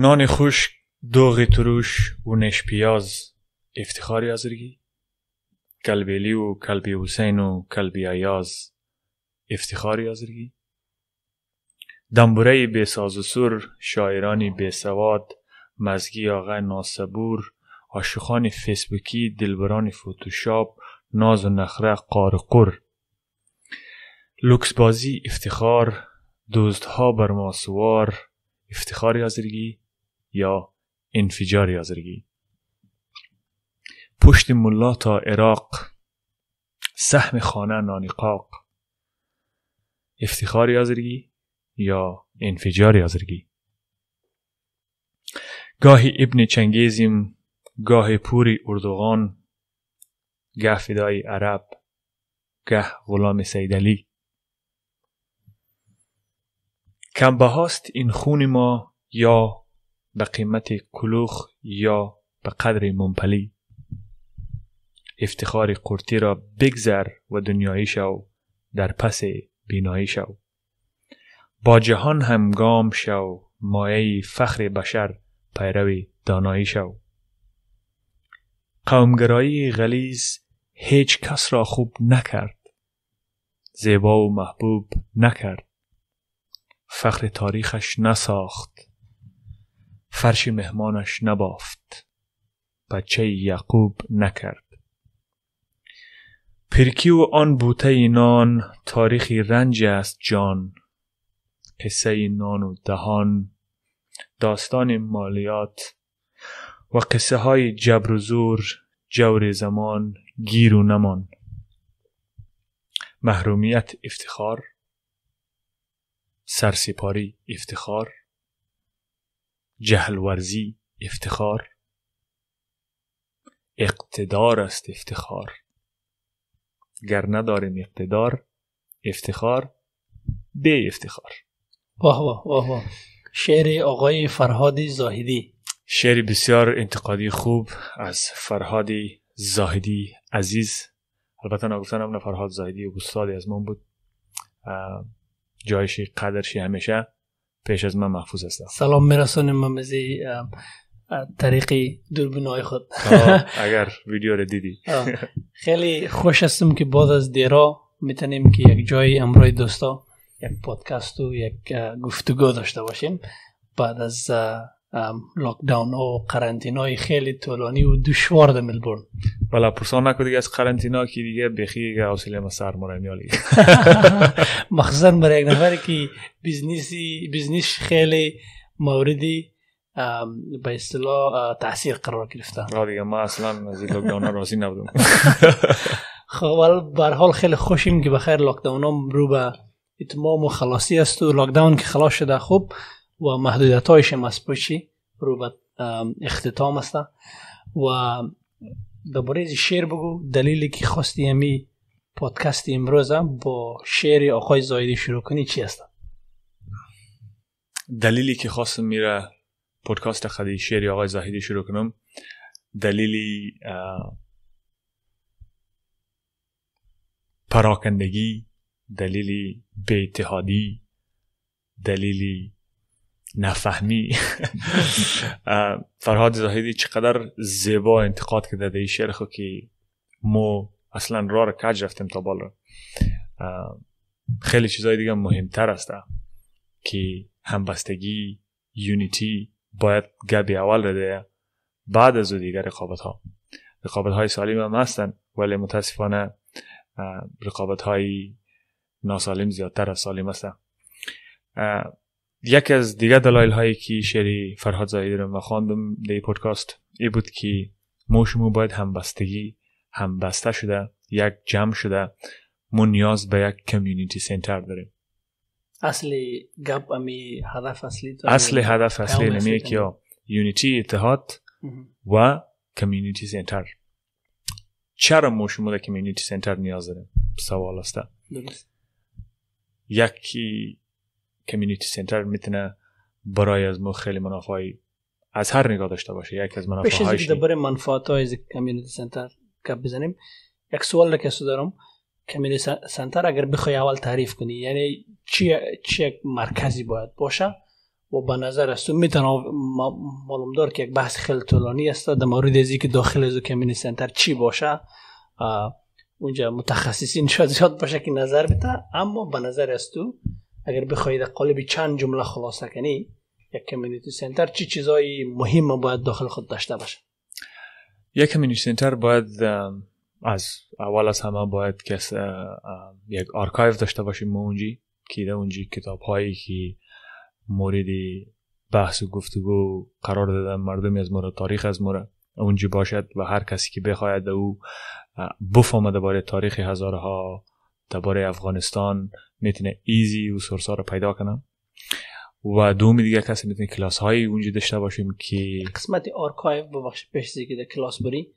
نان خوش دوغی تروش و نش پیاز. افتخاری ازرگی کلبیلی و کلبی حسین و کلبی افتخاری ازرگی دنبوره بی ساز و سور شاعرانی بی سواد مزگی آقا ناسبور عاشقان فیسبوکی دلبران فوتوشاپ ناز و نخره قارقر. لوکس بازی افتخار دزدها بر ما سوار افتخاری حاضرگی یا انفجاری حاضرگی پشت ملا تا عراق سهم خانه نانیقاق افتخاری حاضرگی یا انفجاری حاضرگی گاهی ابن چنگیزیم گاهی پوری اردوغان گه فدای عرب گه غلام سیدلی کمبه هاست این خون ما یا به قیمت کلوخ یا به قدر منپلی؟ افتخار قرتی را بگذر و دنیایی شو در پس بینایی شو. با جهان همگام شو مایه فخر بشر پیروی دانایی شو. قومگرایی غلیز هیچ کس را خوب نکرد زیبا و محبوب نکرد. فخر تاریخش نساخت. فرش مهمانش نبافت. بچه یعقوب نکرد. پرکی و آن بوته نان تاریخی رنج است جان. قصه نان و دهان داستان مالیات و قصه های جبر و زور جور زمان گیر و نمان. محرومیت افتخار سرسپاری افتخار. جهل ورزی افتخار. اقتدار است افتخار. گر نداریم اقتدار افتخار به افتخار. واه واه واه واه. شعر آقای فرهاد زاهدی. شعر بسیار انتقادی خوب از فرهاد زاهدی عزیز. البته نگفتن نه فرهاد زاهدی استادی از من بود. جایشی قدرشی همیشه پیش از من محفوظ است سلام میرسونیم ممزی طریقی دوربینای خود. اگر ویدیو رو دیدی. خیلی خوش هستم که بعد از دیرا می‌تونیم که یک جای امروی دوستا یک پادکست و یک گفتگو داشته باشیم. بعد از lockdown و قرنطینای خیلی طولانی و دشوار در ملبورن. بلا پسان نکو دیگه از قرنطینا که دیگه بخی دیگه حوصله ما سر مرا میالی. مخصوصا برای یک نفری که business ی business خیلی موردی به اصطلاح تاثیر قرار گرفته. آه دیگه ما اصلا از این lockdown راضی نبودم. خب به حال خیلی خوشیم که بخیر لاکداون رو به اتمام و خلاصی است و لاکداون که خلاص شده. خوب و محدودیت هایش رو به اختتام است. و درباره شعر بگو. دلیلی که خواستی همی پادکست امروز با شعر آقای زایدی شروع کنی چی است؟ دلیلی که خواستم میره پادکست خدی شعر آقای زاهدی شروع کنم. دلیلی پراکندگی دلیلی به اتحادی دلیلی نفهمی. فرهاد زاهدی چقدر زیبا انتقاد کرده در شعر خود که ما اصلا راه را کج رفتیم تا بالا. خیلی چیزهای دیگه مهمتر است که همبستگی یونیتی باید گبی اول رده بعد از دیگر رقابت ها رقابت های سالم هم هستن ولی متاسفانه رقابت های ناسالم زیادتر از سالم هستن یکی از دیگه دلایل هایی که شعری فرهاد زاهدی رو ما خواندم در پادکست ای بود که ما شما باید همبستگی همبسته شده یک جمع شده ما نیاز به یک کمیونیتی سنتر داریم اصلی گپ امی هدف اصلی اصل هدف اصلی نمیه که یونیتی اتحاد و کمیونیتی سنتر چرا ما شما در کمیونیتی سنتر نیاز داریم سوال است. یکی کمیونیتی سنتر می‌تونه برای از ما خیلی منافعی از هر نگاه داشته باشه یکی از منافع هایش برای منفعت های کمیونیتی سنتر گپ بزنیم. یک سوال که دارم. کمیونیتی سنتر اگر بخوای اول تعریف کنی یعنی چی چی مرکزی باید باشه؟ و به نظر است تو می‌تونه معلوم دار که یک بحث خیلی طولانی است در مورد ازی که داخل از کمیونیتی سنتر چی باشه اونجا متخصصین شاید زیاد باشه که نظر بده. اما به نظر است تو اگر بخواید قالب چند جمله خلاصه کنی یک کمیونیتی سنتر چی چیزای مهم باید داخل خود داشته باشه؟ یک community centre باید از اول از همه باید که یک آرکایو داشته باشیم اونجی که اونجی کتاب هایی که مورد بحث و گفتگو قرار دادن مردم از مورد تاریخ از مورد اونجی باشد و هر کسی که بخواید او بفهمه درباره تاریخ هزارها درباره افغانستان می‌تونه easy او source ها رو پیدا کنم. و دومی دیگه کسی می‌تونه کلاس هایی اونجا داشته باشیم که قسمت آرکایو ببخش پیش که در کلاس بری.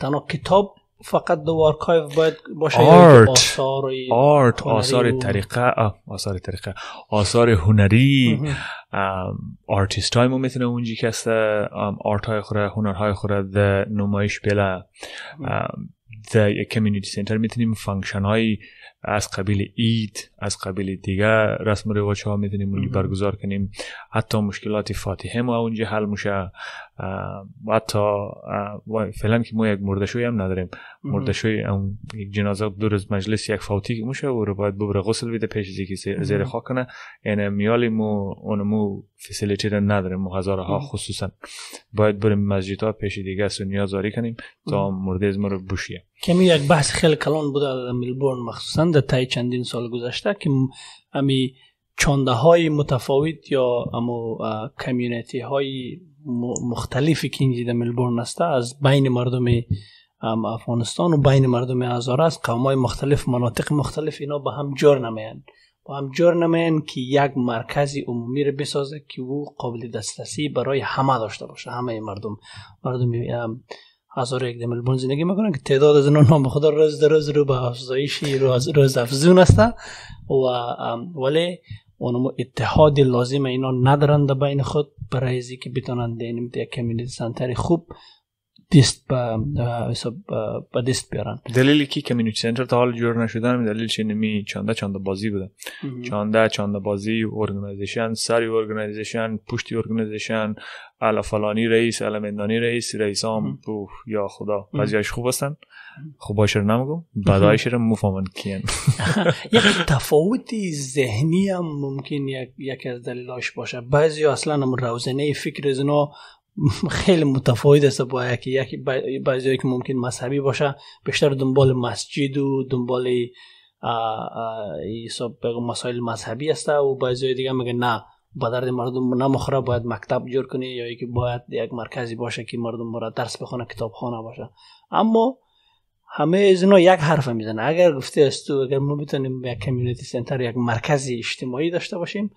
تنها کتاب فقط دو آرکایو باید باشه art آثار art آثار طریقه آثار طریقه. آثار هنری. آرتیست های ما می‌تونه اونجی که است art های خوره هنرهای خوره ده نمایش بله. در یک community centre می‌تونیم function های از قبیل عید از قبیل دیگه رسم و رواج ها می‌تونیم اونجا برگزار کنیم. حتی مشکلات فاتحه ما اونجا حل میشه. و حتی فعلا که ما یک مردشوی هم نداریم. مردشوی یک جنازه دور از مجلس یک فوتی که میشه و رو باید ببره غسل بیده پیش از که زیر خاک کنه. یعنی میالی مو اونمو فسیلیتی رو نداریم. ها خصوصا. باید بریم مسجد ها پیش دیگه سنیا زاری کنیم تا مرده از ما رو بوشیه کمی یک بحث خیلی کلان بوده در ملبورن مخصوصا در تای چندین سال گذشته که امی چانده های متفاوت یا اما کمیونیتی های مختلفی که اینجا در ملبورن است از بین مردم افغانستان و بین مردم هزار است قوم های مختلف مناطق مختلف اینا با هم جور نمین با هم جور نمین که یک مرکزی عمومی رو بسازه که او قابل دسترسی برای همه داشته باشه همه مردم. مردم هزار یک ملبورن زندگی می‌کنن که تعداد از اینا نام خدا روز در روز رو به افزایشی روز, روز افزون است و ولی اونم اتحاد لازم اینا ندارن در بین خود. برای که بتونن دینیم یک community centre خوب دست با دست بیارن. دلیلی که community centre تا حال جور نشدن دلیل چه نمی چانده چانده بازی بوده. چانده چانده بازی organisation سری organisation پشتی organisation الا فلانی رئیس الا مندانی رئیس رئیس هم یا خدا. بعضیش خوب هستن. خوب باشه نمیگم. بعدایش رو مفهمن کیان. یک تفاوتی ذهنی هم ممکن یک از دلیلاش باشه. بعضی اصلا هم روزنه فکر از خیلی متفاوت است با یکی یکی بعضی که ممکن مذهبی باشه. بیشتر دنبال مسجد و دنبال مسائل مذهبی است و بعضی دیگه میگه نه با درد مردم نمخوره باید مکتب جور کنی یا یکی باید یک مرکزی باشه که مردم برای درس بخونه کتاب خانه باشه. اما همه از اینا یک حرف می‌زنه. اگر گفته است تو اگر ما بتونیم یک کمیونیتی سنتر یک مرکزی اجتماعی داشته باشیم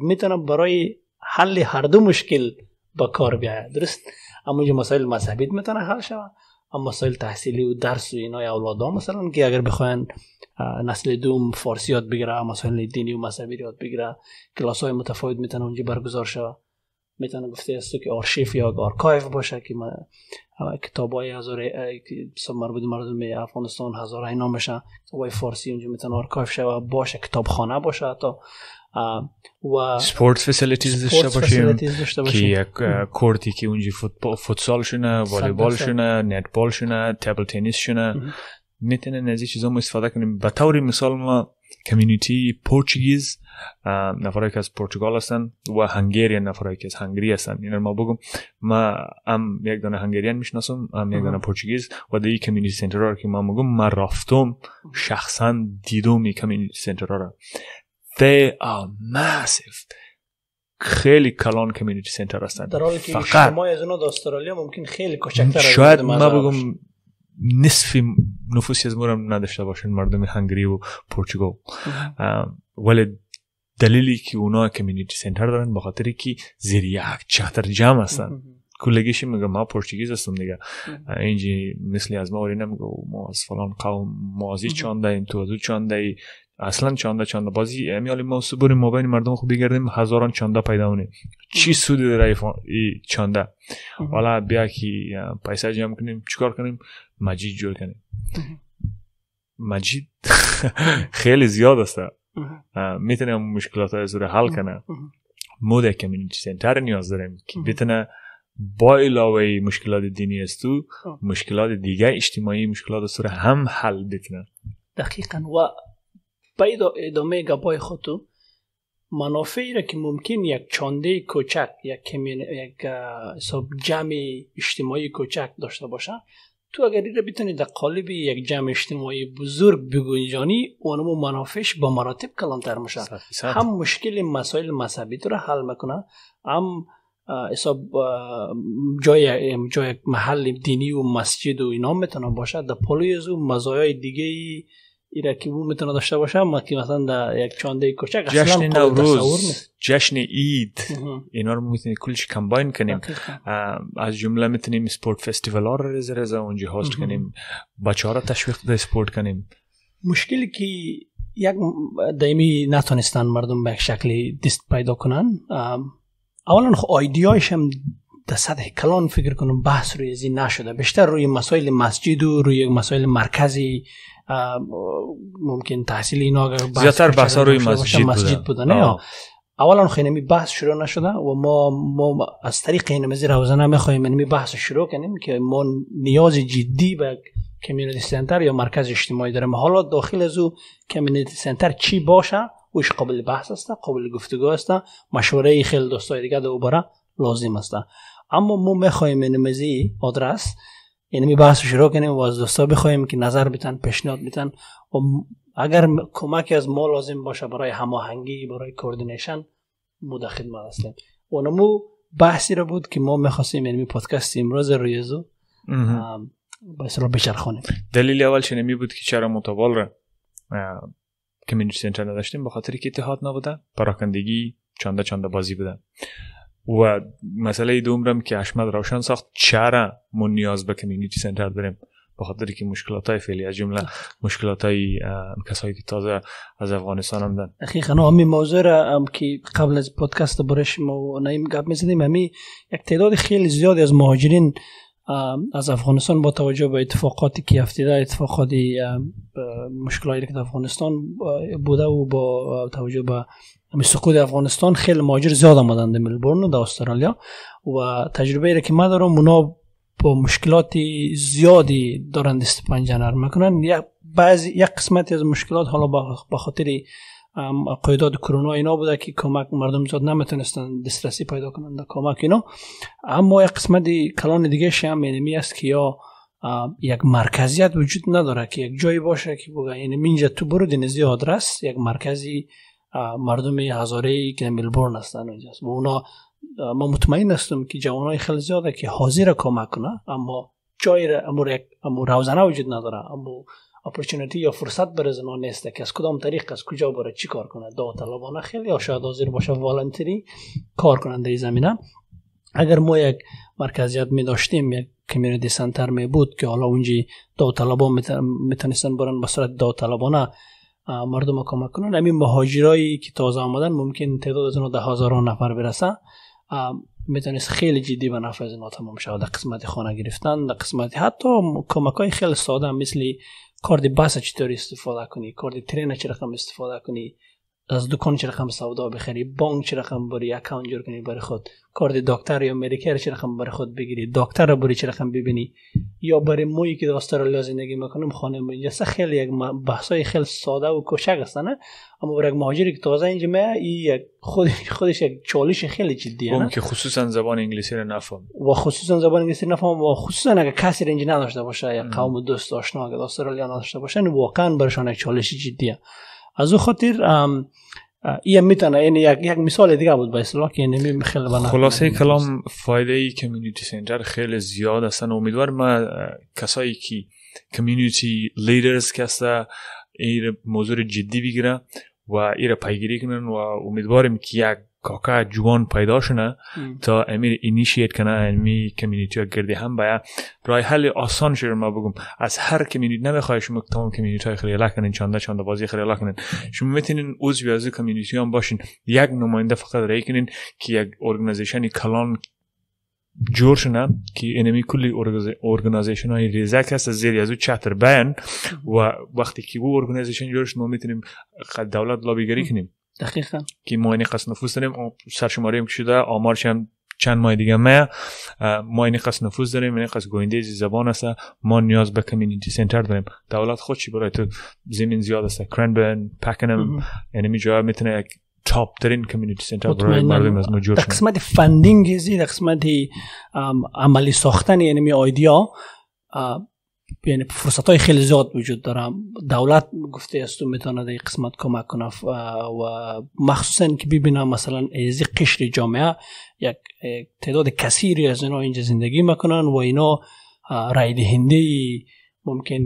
می‌تونم برای حل هر دو مشکل با کار بیاید درست؟ اما اینجا مسائل مذهبی می‌تونه حل شود. اما مسائل تحصیلی و درس و اینا اولادا مثلا که اگر بخواین نسل دوم فارسی یاد بگیره مسائل دینی و مذهبی یاد بگیره کلاس های متفاوت می‌تونه اونجا برگزار شود. می‌تونه گفته است که آرشیف یا archive باشه که کتاب های هزار مربوط مردم افغانستان هزار اینا میشه کتاب فارسی اونجا می‌تونه archive شود باشه کتابخانه باشه تا و sport facilities داشته باشیم که یک court ی که اونجا فوتسال شونه والیبال شونه netball شونه table tennis شونه می‌تونن از این چیزا ما استفاده کنیم. به طور مثال ما community Portuguese نفرایی که از پرتغال هستن و هنگریان نفرایی که از هنگری هستن. این ما بگم. ما هم یک دانه هنگریان می‌شناسم هم یک دانه پرتغیز و در این کمیونیتی سنتر رو که ما میگم من رفتم شخصا دیدم این کمیونیتی سنتر رو. They are massive. خیلی کلان کمیونیتی سنتر هستن. در حالی که فقط شما از اونها استرالیا ممکن خیلی کوچکتر شاید ما بگم نصف نفوسی از مورم نداشته باشن مردم هنگری و پرتغال. ولی دلیلی که اونا کمیونیتی سنتر دارن به خاطری که زیر یک چهتر جمع هستن. کلگیش میگه ما پرتغیز هستم دیگه. اینجی مثلی از ما ولی نمیگه. ما از فلان قوم ما از چانده این تو از چانده اصلا چانده چانده بازی امیالی ما بریم ما بین مردم خوب بگردیم هزاران چانده پیدا ونیم چی سودی داره ای چانده حالا بیا که پیسه جمع کنیم چیکار کنیم؟ مجید جور کنیم. مجید خیلی زیاد است. می‌تونه مشکلات های زور حل کنه. مود کمیونیتی سنتر نیاز داریم. که بتونه با علاوه مشکلات دینی است تو خب. مشکلات دیگه اجتماعی مشکلات سور هم حل بتونه. دقیقا. و باید ادامه گپای خودتو منافعی را که ممکن یک چانده کوچک یک کمیون یک جمع اجتماعی کوچک داشته باشه تو اگر این را بتونی در قالب یک جمع اجتماعی بزرگ بگنجانی اونمو منافعش با مراتب کلانتر میشه. هم مشکل مسائل مذهبی تو را حل می‌کنه هم حساب جای جای یک محل دینی و مسجد و اینا می‌تونه باشه در پلوی از مزایای دیگه ای ایره که او می‌تونه داشته باشه اما که مثلا در یک چانده کوچک جشن نوروز. جشن مهم. اینا رو می‌تونیم کلش کمباین کنیم از جمله می‌تونیم سپورت فستیوال ها رو رزه اونجا هاست. کنیم بچه ها رو تشویق به سپورت کنیم مشکلی که یک دائمی نتونستن مردم به شکلی دست پیدا کنن اولا خب آیدیایش هم در سطح کلان فکر کنم بحث روی ازی نشده بیشتر روی مسائل مسجد و روی مسائل مرکزی ممکن تحصیل اینا بحث زیادتر بحثا روی مسجد مسجد بودن. اولا خیلی بحث شروع نشده و ما ما از طریق این مزیر روزانه می‌خوایم اینمی بحث رو شروع کنیم که ما نیاز جدی به کمیونیتی سنتر یا مرکز اجتماعی داریم. حالا داخل از او کمیونیتی سنتر چی باشه؟ اوش قابل بحث است قابل گفتگو است. مشوره خیلی دوستای دیگه دو باره لازم است. اما ما می‌خوایم اینمزی آدرس اینمی بحث رو شروع کنیم و از دوستا بخوایم که نظر بتن پیشنهاد بتن و اگر کمکی از ما لازم باشه برای هماهنگی برای کوردینیشن ما در خدمت هستیم. اونمو بحثی رو بود که ما می‌خواستیم یعنی پادکست امروز رویزو. به اصطلاح بچرخونیم دلیل اول شنمی بود که چرا متوال را کمیونیتی سنتر نداشتیم به خاطر که اتحاد نبوده پراکندگی چانده چانده بازی بوده و مسئله دومرم که اشمد روشن ساخت چرا ما نیاز به کمیونیتی سنتر داریم به خاطر که مشکلات های فعلی از جمله مشکلات های کسایی که تازه از افغانستان آمدن. دقیقا همین موضوع را هم که قبل از پادکست برش ما نایم گپ می‌زدیم همی یک تعداد خیلی زیادی از مهاجرین از افغانستان با توجه به اتفاقاتی که افتیده اتفاقاتی مشکلاتی که افغانستان بوده و با توجه به همین سقوط افغانستان خیلی مهاجر زیاد آمدن در ملبورن و در استرالیا و تجربه ای که من دارم اونا با مشکلات زیادی دارن دست پنجه نرم می‌کنن یک بعضی یک قسمتی از مشکلات حالا به خاطر ام، قیدات کرونا اینا بوده که کمک مردم زیاد نمی‌تونستن دسترسی پیدا کنن در کمک اینا اما یک قسمت کلان دیگه هم اینمی است که یا یک مرکزیت وجود نداره که یک جایی باشه که بگه یعنی اینجا تو برو دنزی آدرس یک مرکزی مردم هزاره ای که ملبورن هستن اونجاست و اونا ما مطمئن هستم که جوانای خیلی زیاده که حاضر کمک کنه اما جای امور امور روزانه وجود نداره. اما اپورتونیتی یا فرصت برای زنان نیست که از کدام طریق از کجا بره چی کار کنه. داوطلبانه خیلی یا شاید حاضر باشه والنتری کار کنن در زمینه. اگر ما یک مرکزیت می داشتیم یک کمیونیتی سنتر می بود که حالا اونجا داوطلبان می‌تونستن برن به صورت داوطلبانه مردم کمک کنن. همین مهاجرایی که تازه آمدن ممکن تعداد از ده هزاران نفر برسه می‌تونست خیلی جدی به نفع از اینا تمام شود در قسمت خانه گرفتن در قسمت حتی کمک های خیلی ساده مثل کارد بس چطوری استفاده کنی کارد ترین چه رقم استفاده کنی. از دکان چه رقم سودا بخری؟ بانک چه رقم بری؟ اکاونت جور کنی برای خود؟ کارد دکتر یا مدیکر چه رقم برای خود بگیری؟ دکتر رو بری چه رقم ببینی؟ یا برای مویی که در استرالیا زندگی می‌کنم خانه اینجا. سه خیلی یک بحثای خیلی ساده و کوچک هستن نه؟ اما برای یک مهاجری که تازه اینجا این یک خودش خودش یک چالش خیلی جدیه اون که خصوصا زبان انگلیسی رو نفهم. و خصوصا زبان انگلیسی نفهم و خصوصا اگه کسی اینجا نداشته باشه یا قوم دوست آشنا اگه استرالیا نداشته باشن واقعا برشان یک چالش جدیه. از او خاطر این می‌تونه این یک, یک مثال دیگه بود به اصطلاح که یعنی خیلی بنا خلاصه کلام فایده ای کمیونیتی سنتر خیلی زیاد هستن. امیدوار ما کسایی که کمیونیتی لیدرز که هسته این موضوع جدی بگیره و این رو پیگیری کنن و امیدواریم که یک کاکا جوان پیدا شنه. تا امیر اینیشیت کنه امی کمیونیتی ها گردی هم باید رای حل آسان شده ما بگم. از هر کمیونیتی نمی‌خوای شما تمام کمیونیتی های خیلی کنین چانده چانده بازی خیلی کنین شما می‌تونین عضوی از کمیونیتی هم باشین. یک نماینده فقط رای کنین که یک organisation کلان جور شنه که اینمی کلی organisation های ریزک هست زیر از او چتر بین و وقتی که او organisation جور شد ما می‌تونیم دولت لابی‌گری کنیم. دقیقا. که این قدر نفوس داریم سرشماری هم شده آمارش هم چند ماه دیگه ما ما این قدر نفوس داریم این قدر گوینده زبان است. ما نیاز به community centre داریم. دولت خود چی برای تو زمین زیاد است؟ کرنبرن پکنم یعنی می جا می‌تونه یک تاپ ترین کمیونیتی سنتر برای مردم از نجور شد قسمت فندینگ زی قسمت عملی ساختن یعنی آیدیا. یعنی فرصت های خیلی زیاد وجود داره. دولت گفته است می‌تونه در قسمت کمک کنه و مخصوصا که ببینم مثلا از قشر جامعه یک تعداد کثیری از اینا اینجا زندگی می‌کنن و اینا رای دهنده ممکن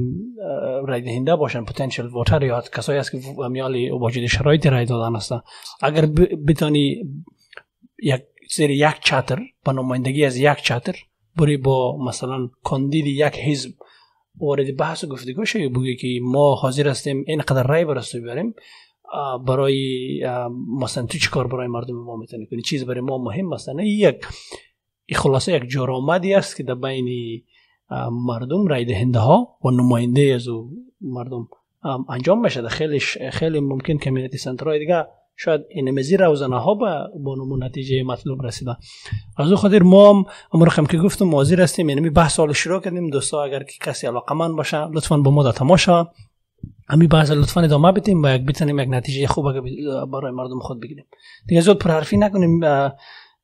رای دهنده باشن پتانسیل ووتر یا کسایی است که میال واجد شرایط رای دادن هستن. اگر بتانی یک زیر یک چتر به نمایندگی از یک چتر بری با مثلا کاندید یک حزب وارد بحث و گفتگو شوی بگی که ما حاضر هستیم اینقدر رای برسته بیاریم برای مثلا تو چیکار برای مردم ما می‌تونی کنی؟ چیز برای ما مهم مثلا یک خلاصه یک جرامدی است که در بین مردم رای دهنده ها و نماینده از مردم انجام بشه. خیلی خیلی ممکن کمیونیتی سنترهای دیگه شاید این مزی روزنه ها به با نتیجه مطلوب رسیدن از او خاطر ما هم که گفتم حاضر هستیم یعنی بحث حال شروع کردیم. دوستا اگر که کسی علاقه من باشه لطفا با ما تماشا. امی بحث لطفا ادامه بدیم و یک بتونیم یک نتیجه خوب برای مردم خود بگیریم. دیگه زود پرحرفی نکنیم.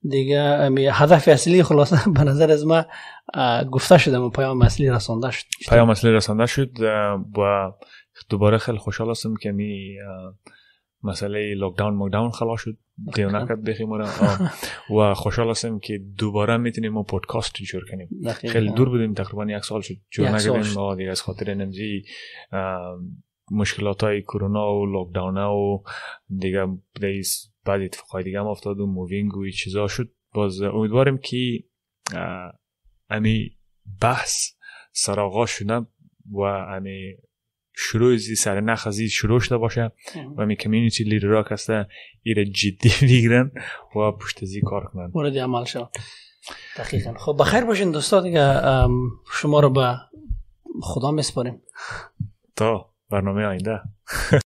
دیگه هدف اصلی خلاصه به نظر از ما گفته شده و پیام اصلی رسانده شد. پیام اصلی رسانده شد. و دوباره خیلی خوشحال هستم که می مسئله لاکداون مکداون خلاص شد. دیو نکرد بخیم و خوشحال هستم که دوباره می‌تونیم ما پودکاست جور کنیم. خیلی دور بودیم تقریبا یک سال شد. جور نکردیم دیگه از خاطر نمزی مشکلات های کرونا و lockdown و دیگه بعد اتفاقای دیگه هم افتاد و moving و چیزا شد. باز امیدواریم که امی بحث سراغا شده و امی شروع زی سر نخ شروع شده باشه و می community leader ها کسته ایره جدی بگیرن و پشت زی کار کنن. مورد عمل شد دقیقا. خب بخیر باشین دوستا دیگه شما رو به خدا میسپاریم. تا برنامه آینده.